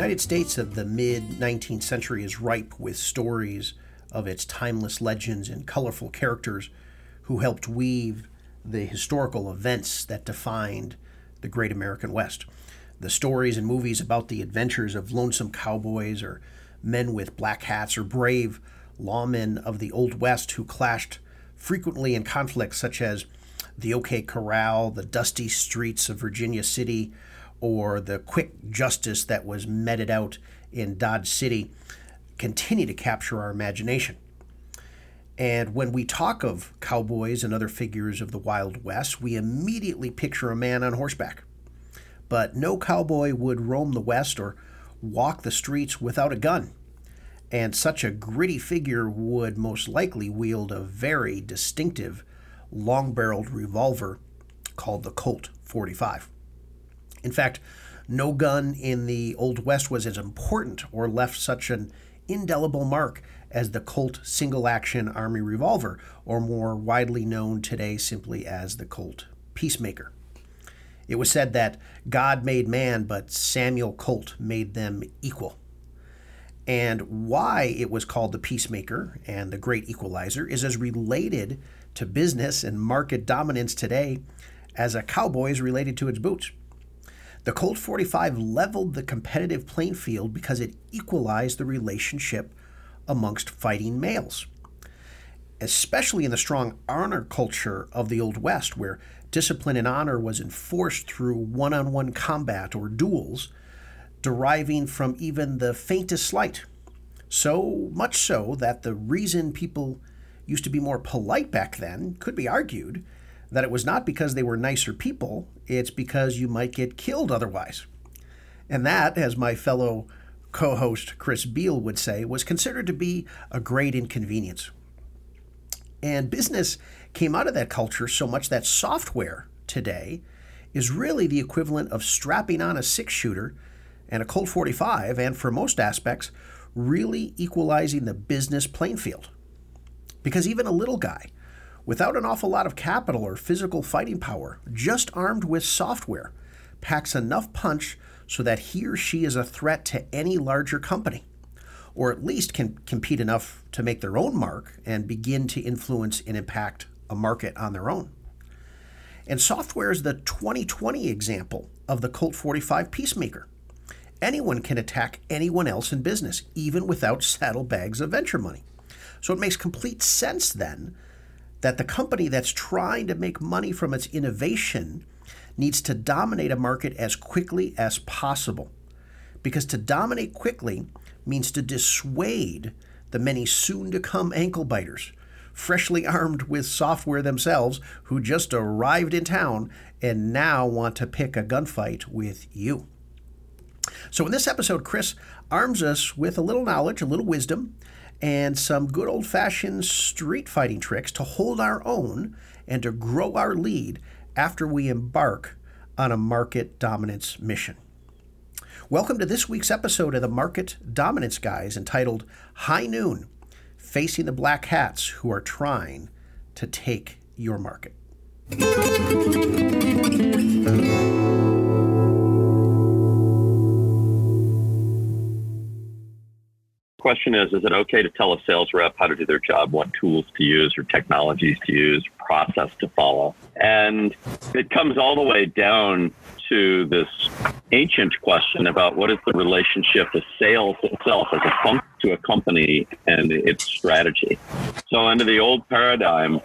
United States of the mid 19th century is ripe with stories of its timeless legends and colorful characters who helped weave the historical events that defined the great American West. The stories and movies about the adventures of lonesome cowboys or men with black hats or brave lawmen of the Old West who clashed frequently in conflicts such as the OK Corral, the dusty streets of Virginia City, or the quick justice that was meted out in Dodge City continue to capture our imagination. And when we talk of cowboys and other figures of the Wild West, we immediately picture a man on horseback. But no cowboy would roam the West or walk the streets without a gun. And such a gritty figure would most likely wield a very distinctive long barreled revolver called the Colt 45. In fact, no gun in the Old West was as important or left such an indelible mark as the Colt single action Army revolver, or more widely known today simply as the Colt Peacemaker. It was said that God made man, but Samuel Colt made them equal. And why it was called the Peacemaker and the Great Equalizer is as related to business and market dominance today as a cowboy is related to its boots. The Colt 45 leveled the competitive playing field because it equalized the relationship amongst fighting males. Especially in the strong honor culture of the Old West, where discipline and honor was enforced through one on one combat or duels, deriving from even the faintest slight. So much so that the reason people used to be more polite back then could be argued that it was not because they were nicer people, it's because you might get killed otherwise. And that, as my fellow co host Chris Beall would say, was considered to be a great inconvenience. And business came out of that culture so much that software today is really the equivalent of strapping on a six shooter and a Colt 45, and for most aspects, really equalizing the business playing field. Because even a little guy without an awful lot of capital or physical fighting power, just armed with software, packs enough punch so that he or she is a threat to any larger company, or at least can compete enough to make their own mark and begin to influence and impact a market on their own. And software is the 2020 example of the Colt 45 Peacemaker. Anyone can attack anyone else in business, even without saddlebags of venture money. So it makes complete sense then that the company that's trying to make money from its innovation needs to dominate a market as quickly as possible. Because to dominate quickly means to dissuade the many soon to come ankle biters, freshly armed with software themselves, who just arrived in town and now want to pick a gunfight with you. So, in this episode, Chris arms us with a little knowledge, a little wisdom, and some good old fashioned street fighting tricks to hold our own and to grow our lead after we embark on a market dominance mission. Welcome to this week's episode of the Market Dominance Guys entitled High Noon Facing the Black Hats Who Are Trying to Take Your Market. Question is is it okay to tell a sales rep how to do their job what tools to use or technologies to use process to follow? And it comes all the way down to this ancient question about what is the relationship of sales itself as a function to a company and its strategy. So under the old paradigm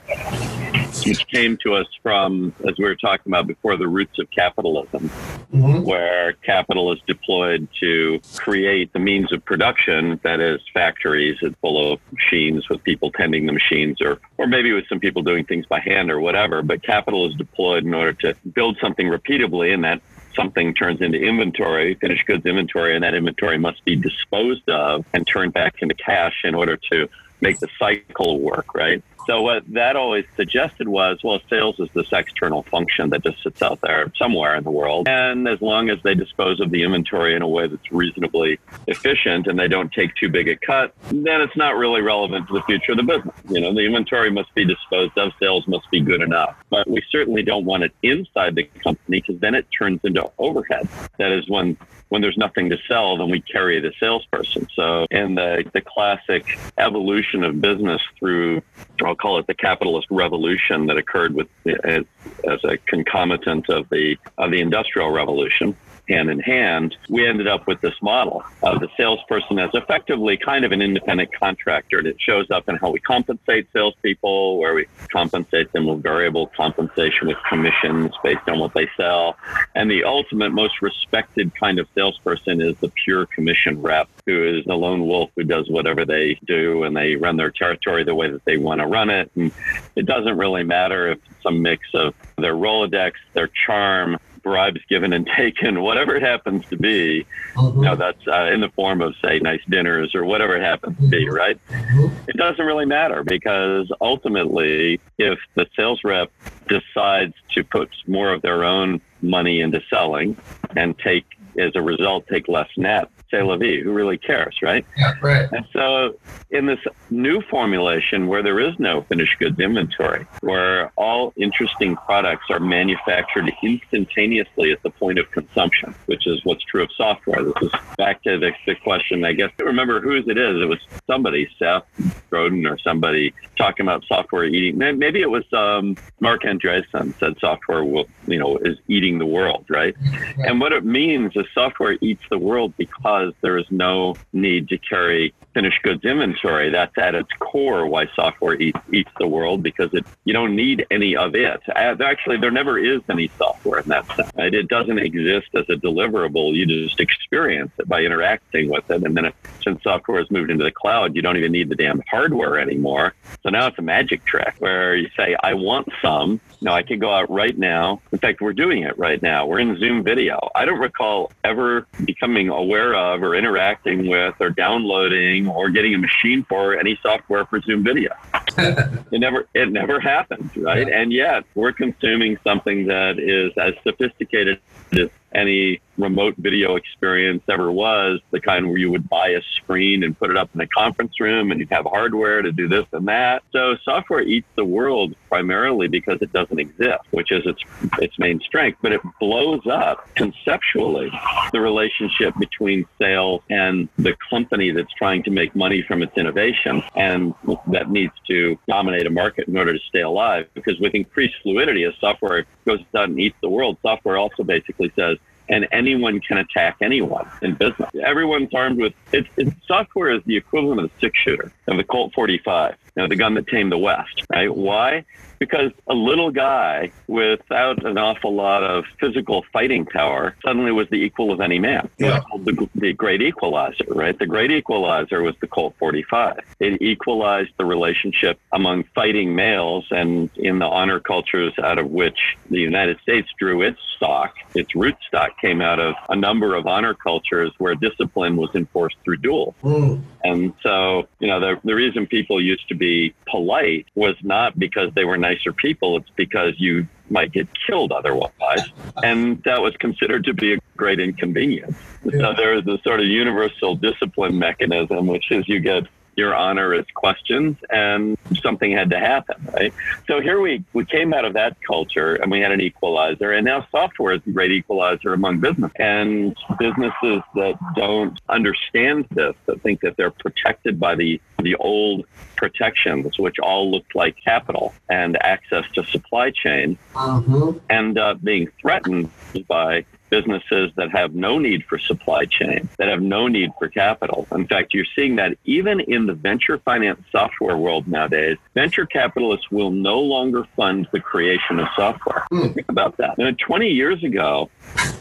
which came to us from, as we were talking about before, the roots of capitalism, mm-hmm. where capital is deployed to create the means of production, that is, factories full of machines with people tending the machines, or, or maybe with some people doing things by hand or whatever. But capital is deployed in order to build something repeatably, and that something turns into inventory, finished goods inventory, and that inventory must be disposed of and turned back into cash in order to make the cycle work, right? So what that always suggested was, well, sales is this external function that just sits out there somewhere in the world. And as long as they dispose of the inventory in a way that's reasonably efficient and they don't take too big a cut, then it's not really relevant to the future of the business. You know, the inventory must be disposed of, sales must be good enough. But we certainly don't want it inside the company because then it turns into overhead. That is when when there's nothing to sell, then we carry the salesperson. So in the, the classic evolution of business through, I'll call it the capitalist revolution that occurred with as a concomitant of the of the industrial revolution, hand in hand, we ended up with this model of the salesperson as effectively kind of an independent contractor. And it shows up in how we compensate salespeople, where we compensate them with variable compensation with commissions based on what they sell. And the ultimate, most respected kind of salesperson is the pure commission rep, who is the lone wolf who does whatever they do and they run their territory the way that they want to run it. And it doesn't really matter if it's a mix of their Rolodex, their charm, bribes given and taken, whatever it happens to be. Mm-hmm. You know, that's uh, in the form of, say, nice dinners or whatever it happens to be, mm-hmm. right? Mm-hmm. It doesn't really matter because ultimately, if the sales rep decides to put more of their own money into selling and take, as a result, take less net, say la vie. Who really cares, right? Yeah, right. And so, in this new formulation where there is no finished goods inventory, where all interesting products are manufactured instantaneously at the point of consumption, which is what's true of software. This is back to the, the question, I guess. I Remember whose it is? It was somebody, Seth Godin, or somebody talking about software eating. Maybe it was um, Marc Andreessen said software will, you know, is eating the world, right? And what it means is software eats the world because because there is no need to carry finished goods inventory. That's at its core why software eats, eats the world because it you don't need any of it. Actually, there never is any software in that sense. It doesn't exist as a deliverable. You just experience it by interacting with it. And then it, since software has moved into the cloud, you don't even need the damn hardware anymore. So now it's a magic trick where you say, I want some. No, I can go out right now. In fact, we're doing it right now. We're in Zoom video. I don't recall ever becoming aware of or interacting with or downloading or getting a machine for any software for Zoom video. it never it never happens, right? Yeah. And yet we're consuming something that is as sophisticated as any remote video experience ever was, the kind where you would buy a screen and put it up in a conference room and you'd have hardware to do this and that. So software eats the world primarily because it doesn't exist, which is its its main strength, but it blows up conceptually the relationship between sales and the company that's trying to make money from its innovation and that needs to dominate a market in order to stay alive because with increased fluidity as software goes out and eats the world, software also basically says and anyone can attack anyone in business. Everyone's armed with it, software is the equivalent of a six shooter of the Colt 45, you know, the gun that tamed the West, right? Why? because a little guy without an awful lot of physical fighting power suddenly was the equal of any man. Yeah. The, the great equalizer, right? The great equalizer was the Colt 45. It equalized the relationship among fighting males and in the honor cultures out of which the United States drew its stock, its root stock came out of a number of honor cultures where discipline was enforced through duel. Mm. And so, you know, the, the reason people used to be polite was not because they were nicer people, it's because you might get killed otherwise. And that was considered to be a great inconvenience. Yeah. So there is a sort of universal discipline mechanism, which is you get your honor is questions and something had to happen, right? So here we, we came out of that culture and we had an equalizer and now software is the great equalizer among business and businesses that don't understand this, that think that they're protected by the, the old protections, which all looked like capital and access to supply chain, mm-hmm. end up being threatened by businesses that have no need for supply chain, that have no need for capital. In fact, you're seeing that even in the venture finance software world nowadays, venture capitalists will no longer fund the creation of software. Mm. Think about that. And 20 years ago,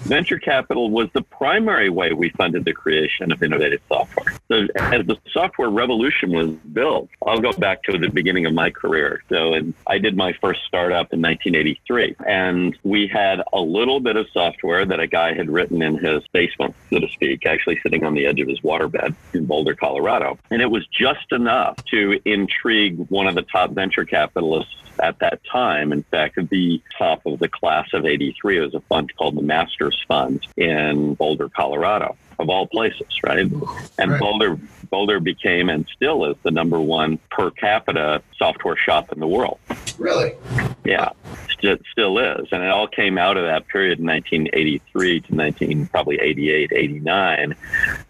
venture capital was the primary way we funded the creation of innovative software. So as the software revolution was built, I'll go back to the beginning of my career. So and I did my first startup in 1983, and we had a little bit of software that a guy had written in his basement, so to speak, actually sitting on the edge of his waterbed in Boulder, Colorado. And it was just enough to intrigue one of the top venture capitalists at that time. In fact, the top of the class of 83 was a fund called the Masters Fund in Boulder, Colorado of all places, right? And right. Boulder Boulder became and still is the number one per capita software shop in the world. Really? Yeah, it still is. And it all came out of that period in 1983 to 19, probably 88, 89,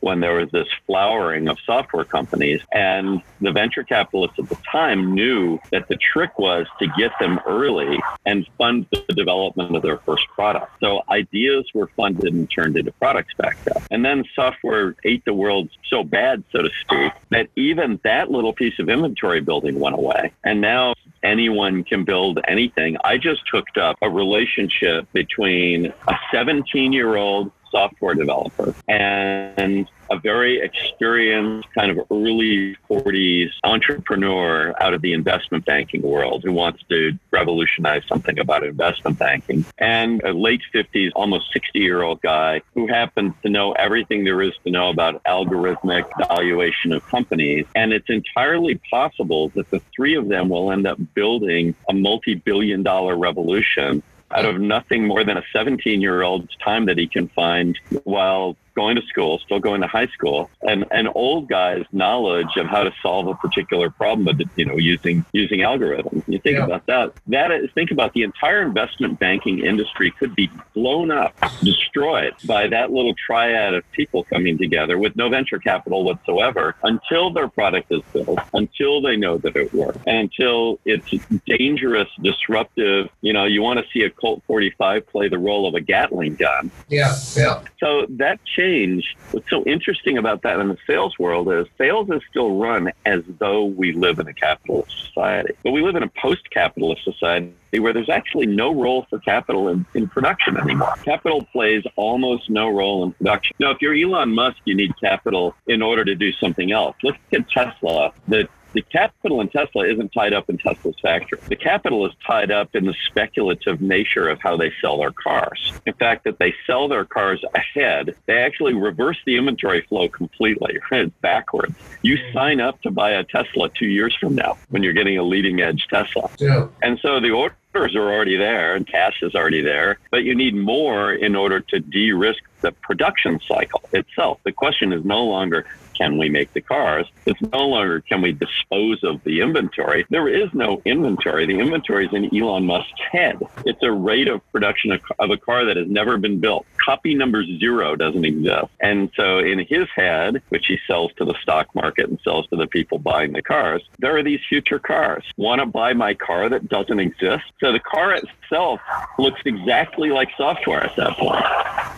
when there was this flowering of software companies. And the venture capitalists at the time knew that the trick was to get them early and fund the development of their first product. So ideas were funded and turned into products back then. And then software ate the world so bad, so to speak, that even that little piece of inventory building went away. And now anyone can build anything. I just hooked up a relationship between a 17 year old software developer. And a very experienced kind of early 40s entrepreneur out of the investment banking world who wants to revolutionize something about investment banking. And a late 50s almost 60 year old guy who happens to know everything there is to know about algorithmic valuation of companies. And it's entirely possible that the three of them will end up building a multi-billion dollar revolution out of nothing more than a 17 year old's time that he can find while going to school, still going to high school, and an old guy's knowledge of how to solve a particular problem, but you know, using using algorithms. You think yeah. about that. That is, think about the entire investment banking industry could be blown up, destroyed by that little triad of people coming together with no venture capital whatsoever until their product is built, until they know that it works, and until it's dangerous, disruptive. You know, you want to see a Colt 45 play the role of a Gatling gun. Yeah, yeah. So that change, what's so interesting about that in the sales world is sales is still run as though we live in a capitalist society. But we live in a post capitalist society where there's actually no role for capital in, in production anymore. Capital plays almost no role in production. Now, if you're Elon Musk, you need capital in order to do something else. Look at Tesla. The the capital in Tesla isn't tied up in Tesla's factory. The capital is tied up in the speculative nature of how they sell their cars. In fact, that they sell their cars ahead, they actually reverse the inventory flow completely. It's backwards. You mm-hmm. sign up to buy a Tesla two years from now when you're getting a leading edge Tesla. Yeah. And so the order orders are already there and cash is already there, but you need more in order to de risk the production cycle itself. The question is no longer can we make the cars? It's no longer can we dispose of the inventory. There is no inventory. The inventory is in Elon Musk's head. It's a rate of production of a car that has never been built. Copy number zero doesn't exist. And so in his head, which he sells to the stock market and sells to the people buying the cars, there are these future cars. Want to buy my car that doesn't exist? So the car itself looks exactly like software at that point.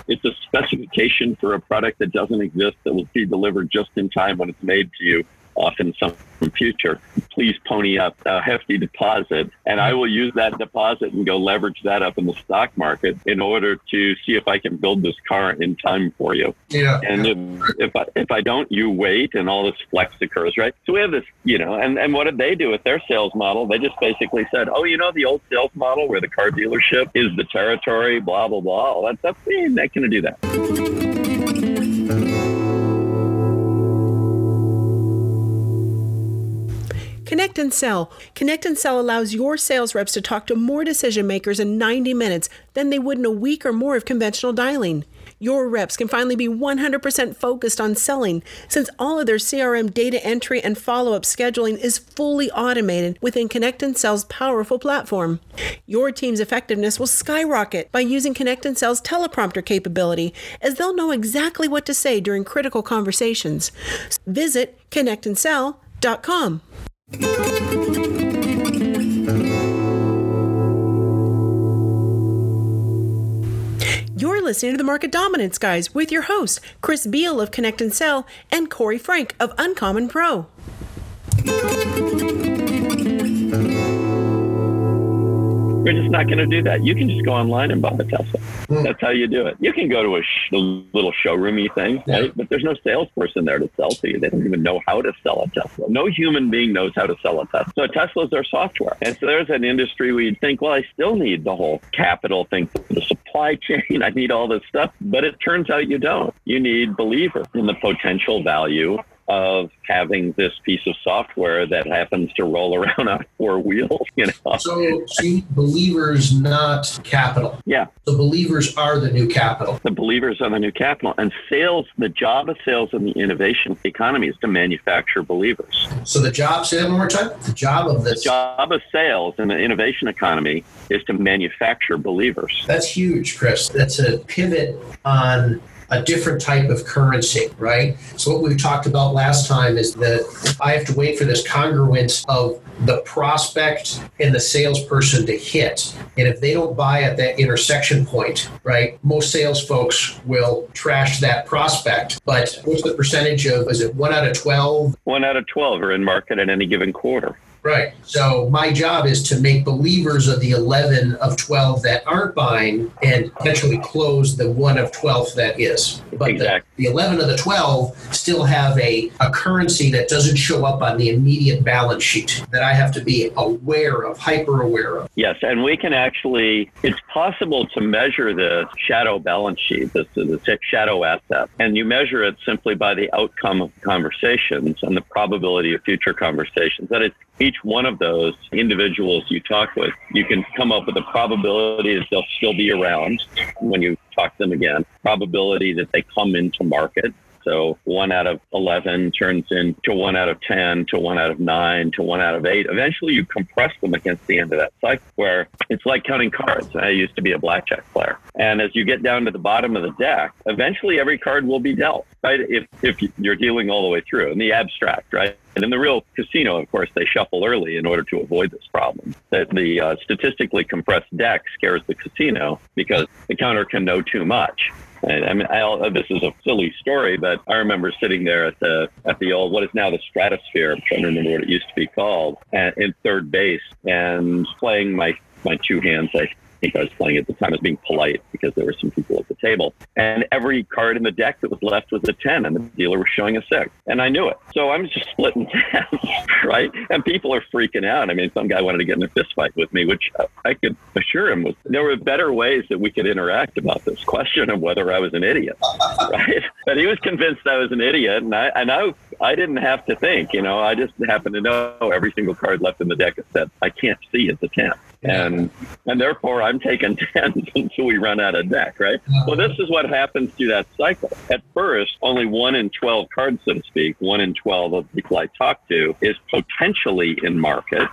It's a specification for a product that doesn't exist that will be delivered just in time when it's made to you often some future, please pony up a hefty deposit. And I will use that deposit and go leverage that up in the stock market in order to see if I can build this car in time for you. Yeah. And if, if I, if I don't, you wait and all this flex occurs, right? So we have this, you know, and, and what did they do with their sales model? They just basically said, oh, you know, the old sales model where the car dealership is the territory, blah, blah, blah. All that stuff, eh, not going to do that. Connect and Sell. Connect and Sell allows your sales reps to talk to more decision makers in 90 minutes than they would in a week or more of conventional dialing. Your reps can finally be 100% focused on selling since all of their CRM data entry and follow up scheduling is fully automated within Connect and Sell's powerful platform. Your team's effectiveness will skyrocket by using Connect and Sell's teleprompter capability as they'll know exactly what to say during critical conversations. Visit connectandsell.com. listening to the Market Dominance Guys with your hosts, Chris Beall of Connect and Sell and Corey Frank of Uncommon Pro. We're just not going to do that. You can just go online and buy a Tesla. Mm. That's how you do it. You can go to a, sh- a little showroomy thing, yeah. right? But there's no salesperson there to sell to you. They don't even know how to sell a Tesla. No human being knows how to sell a Tesla. So Teslas are software. And so there's an industry where you'd think, well, I still need the whole capital thing, the supply chain. I need all this stuff. But it turns out you don't. You need believer in the potential value of having this piece of software that happens to roll around on four wheels. You know. So, see, believers, not capital. Yeah. The believers are the new capital. The believers are the new capital, and sales. The job of sales in the innovation economy is to manufacture believers. So the job. Say that one more time. The job of this. The job of sales in the innovation economy is to manufacture believers. That's huge, Chris. That's a pivot on a different type of currency, right? So what we talked about last time is that I have to wait for this congruence of the prospect and the salesperson to hit. And if they don't buy at that intersection point, right, most sales folks will trash that prospect. But what's the percentage of, is it one out of 12? One out of 12 are in market at any given quarter. Right. So my job is to make believers of the 11 of 12 that aren't buying and potentially close the one of 12 that is. But exactly. the, the 11 of the 12 still have a, a currency that doesn't show up on the immediate balance sheet that I have to be aware of, hyper aware of. Yes. And we can actually, it's possible to measure the shadow balance sheet, the, the shadow asset. And you measure it simply by the outcome of conversations and the probability of future conversations. That is each one of those individuals you talk with, you can come up with a probability that they'll still be around when you talk to them again, probability that they come into market, so one out of 11 turns into one out of 10 to one out of nine to one out of eight. Eventually you compress them against the end of that cycle where it's like counting cards. I used to be a blackjack player. And as you get down to the bottom of the deck, eventually every card will be dealt, right? If, if you're dealing all the way through in the abstract, right? And in the real casino, of course, they shuffle early in order to avoid this problem. That the uh, statistically compressed deck scares the casino because the counter can know too much. And I mean, I, this is a silly story, but I remember sitting there at the at the old what is now the Stratosphere. I'm trying to remember what it used to be called, at, in third base, and playing my my two hands. I think I was playing at the time as being polite because there were some people at the table. And every card in the deck that was left was a 10, and the dealer was showing a 6. And I knew it. So I'm just splitting 10s, right? And people are freaking out. I mean, some guy wanted to get in a fist fight with me, which I could assure him was there were better ways that we could interact about this question of whether I was an idiot, right? But he was convinced I was an idiot, and I, and I, I didn't have to think, you know, I just happened to know every single card left in the deck is said, I can't see it's a 10 and and therefore I'm taking tens until we run out of deck, right? Uh-huh. Well, this is what happens through that cycle. At first, only one in twelve cards, so to speak, one in twelve of people I talk to is potentially in market,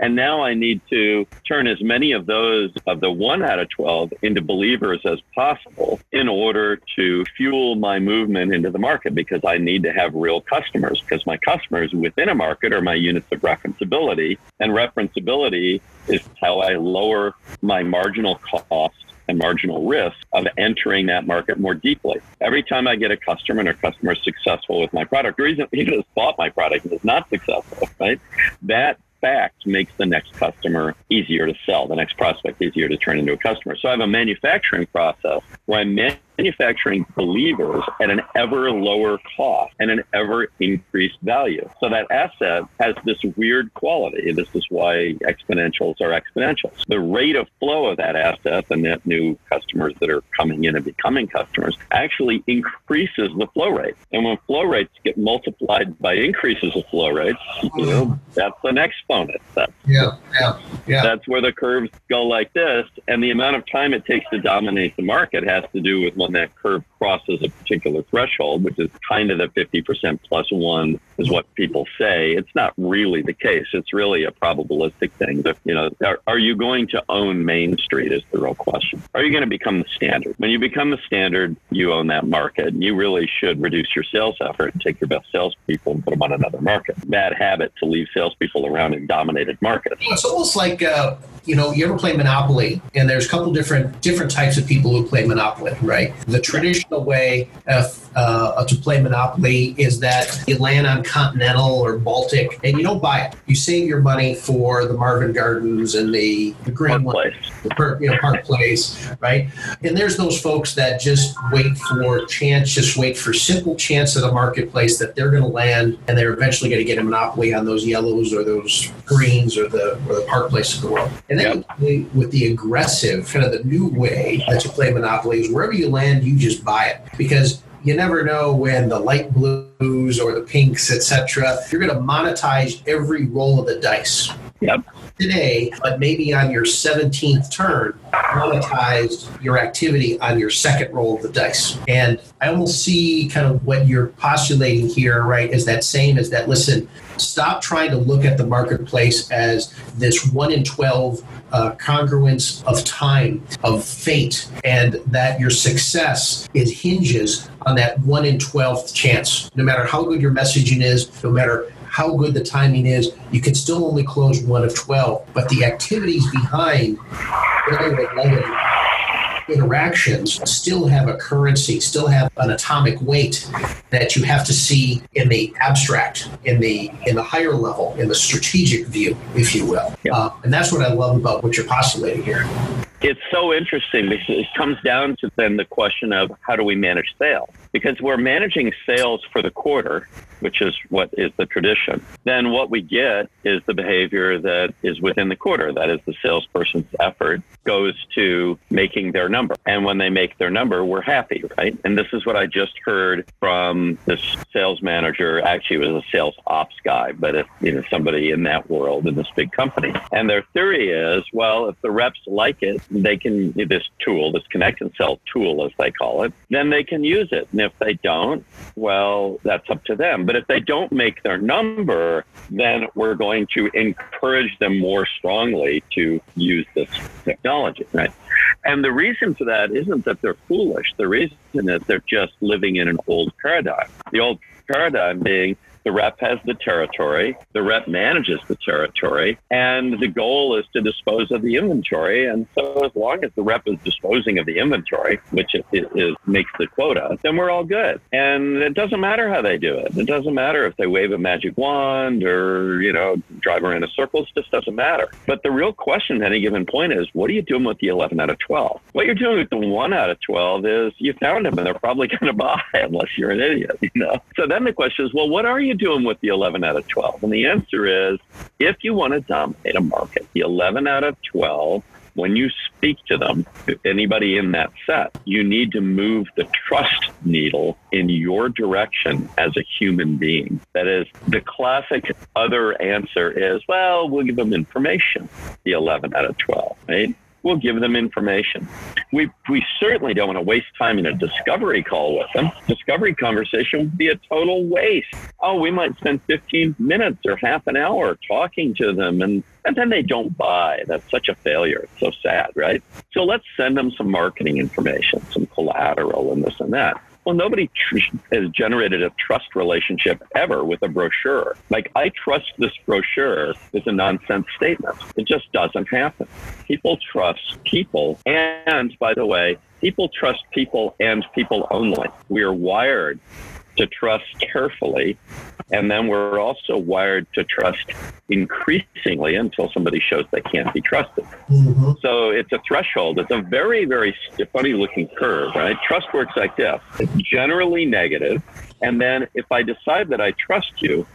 and now I need to turn as many of those of the one out of twelve into believers as possible in order to fuel my movement into the market because I need to have real customers because my customers within a market are my units of referenceability, and referenceability is how I lower my marginal cost and marginal risk of entering that market more deeply. Every time I get a customer and a customer is successful with my product, or even has bought my product and is not successful, right? That fact makes the next customer easier to sell, the next prospect easier to turn into a customer. So I have a manufacturing process where I'm manufacturing believers at an ever lower cost and an ever increased value. So that asset has this weird quality. This is why exponentials are exponentials. The rate of flow of that asset, the net new customers that are coming in and becoming customers, actually increases the flow rate. And when flow rates get multiplied by increases of flow rates, you know, that's an exponent. Yeah, yeah, yeah. That's where the curves go like this. And the amount of time it takes to dominate the market has to do with when that curve crosses a particular threshold, which is kind of the 50% plus one is what people say. It's not really the case. It's really a probabilistic thing. You know, are, are you going to own Main Street is the real question. Are you going to become the standard? When you become the standard, you own that market. and You really should reduce your sales effort and take your best salespeople and put them on another market. Bad habit to leave salespeople around in dominated markets. It's almost like uh, you know, you ever play Monopoly? And there's a couple different different types of people who play Monopoly, right? The traditional way of, uh, to play Monopoly is that you land on Continental or Baltic, and you don't buy it. You save your money for the Marvin Gardens and the the Green Park Place, the per, you know, Park Place, right? And there's those folks that just wait for chance, just wait for simple chance of the marketplace that they're going to land, and they're eventually going to get a monopoly on those yellows or those greens or the or the Park Place of the world. And then yep. with the aggressive, kind of the new way that you play Monopoly is wherever you land, you just buy it because you never know when the light blues or the pinks, etc. You're going to monetize every roll of the dice. Yep. Today, but maybe on your 17th turn, monetize your activity on your second roll of the dice. And I almost see kind of what you're postulating here, right, is that same as that. Listen, stop trying to look at the marketplace as this one in 12 uh, congruence of time, of fate, and that your success is hinges on that one in 12th chance. No matter how good your messaging is, no matter how good the timing is, you can still only close one of 12. But the activities behind interactions still have a currency, still have an atomic weight that you have to see in the abstract, in the in the higher level, in the strategic view, if you will. Yep. Uh, and that's what I love about what you're postulating here. It's so interesting because it comes down to then the question of how do we manage sales? Because we're managing sales for the quarter, which is what is the tradition. Then what we get is the behavior that is within the quarter. That is the salesperson's effort goes to making their number. And when they make their number, we're happy, right? And this is what I just heard from this sales manager. Actually, was a sales ops guy, but it's you know somebody in that world in this big company. And their theory is, well, if the reps like it, they can this tool, this connect and sell tool, as they call it, then they can use it. And if they don't, well, that's up to them. But if they don't make their number, then we're going to encourage them more strongly to use this technology, right? And the reason for that isn't that they're foolish. The reason is they're just living in an old paradigm. The old paradigm being the rep has the territory, the rep manages the territory, and the goal is to dispose of the inventory. And so, as long as the rep is disposing of the inventory, which it makes the quota, then we're all good. And it doesn't matter how they do it. It doesn't matter if they wave a magic wand or, you know, drive around in circles, it just doesn't matter. But the real question at any given point is what are you doing with the 11 out of 12? What you're doing with the 1 out of 12 is you found them and they're probably going to buy unless you're an idiot, you know? So then the question is, well, what are you you doing with the 11 out of 12? And the answer is if you want to dominate a market, the 11 out of 12, when you speak to them, anybody in that set, you need to move the trust needle in your direction as a human being. That is, the classic other answer is, well, we'll give them information, the 11 out of 12, right? We'll give them information. We, we certainly don't want to waste time in a discovery call with them. Discovery conversation would be a total waste. Oh, we might spend 15 minutes or half an hour talking to them and, and then they don't buy. That's such a failure. It's so sad, right? So let's send them some marketing information, some collateral and this and that. Well, nobody tr- has generated a trust relationship ever with a brochure. Like, I trust this brochure is a nonsense statement. It just doesn't happen. People trust people. And by the way, people trust people and people only. We are wired to trust carefully. And then we're also wired to trust increasingly until somebody shows they can't be trusted. Mm-hmm. So it's a threshold. It's a very, very funny looking curve, right? Trust works like this. It's generally negative. And then if I decide that I trust you,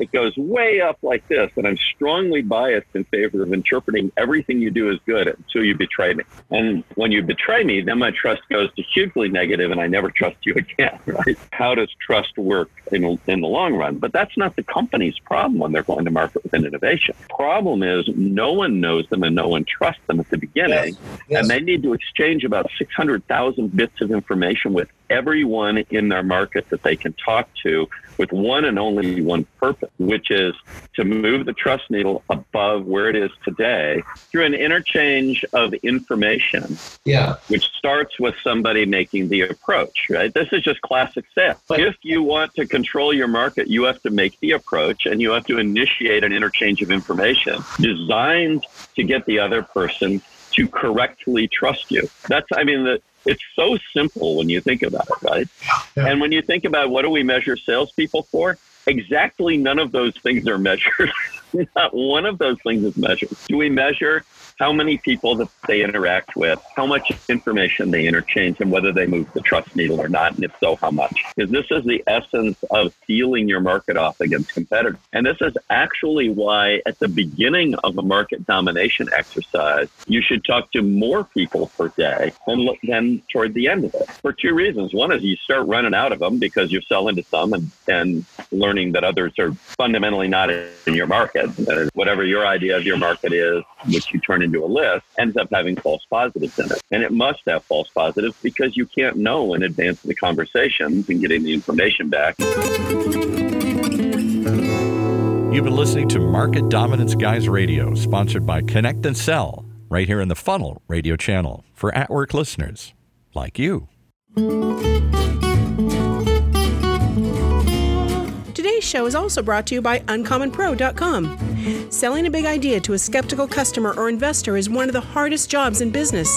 it goes way up like this. And I'm strongly biased in favor of interpreting everything you do as good until you betray me. And when you betray me, then my trust goes to hugely negative and I never trust you again, right? How does trust work in, in the long run? But that's not the company's problem when they're going to market with an innovation. Problem is no one knows them and no one trusts them at the beginning. Yes. Yes. And they need to exchange about 600,000 bits of information with everyone in their market that they can talk to with one and only one purpose, which is to move the trust needle above where it is today through an interchange of information. Yeah. Which starts with somebody making the approach, right? This is just classic sales. But, if you want to control your market, you have to make the approach and you have to initiate an interchange of information designed to get the other person to correctly trust you. That's, I mean, the, it's so simple when you think about it, right? Yeah. And when you think about what do we measure salespeople for? Exactly none of those things are measured. Not one of those things is measured. Do we measure how many people that they interact with, how much information they interchange, and whether they move the trust needle or not, and if so, how much. Because this is the essence of sealing your market off against competitors. And this is actually why, at the beginning of a market domination exercise, you should talk to more people per day than, than toward the end of it for two reasons. One is you start running out of them because you're selling to some and, and learning that others are fundamentally not in your market. Uh, whatever your idea of your market is, which you turn into a list ends up having false positives in it. And it must have false positives because you can't know in advance of the conversations and getting the information back. You've been listening to Market Dominance Guys Radio, sponsored by Connect and Sell, right here in the Funnel radio channel for at work listeners like you. Today's show is also brought to you by UncommonPro.com. Selling a big idea to a skeptical customer or investor is one of the hardest jobs in business.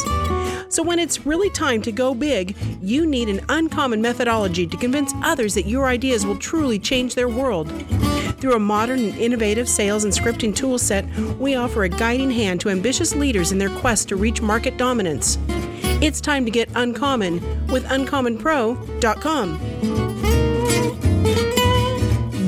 So, when it's really time to go big, you need an uncommon methodology to convince others that your ideas will truly change their world. Through a modern and innovative sales and scripting toolset, we offer a guiding hand to ambitious leaders in their quest to reach market dominance. It's time to get uncommon with uncommonpro.com.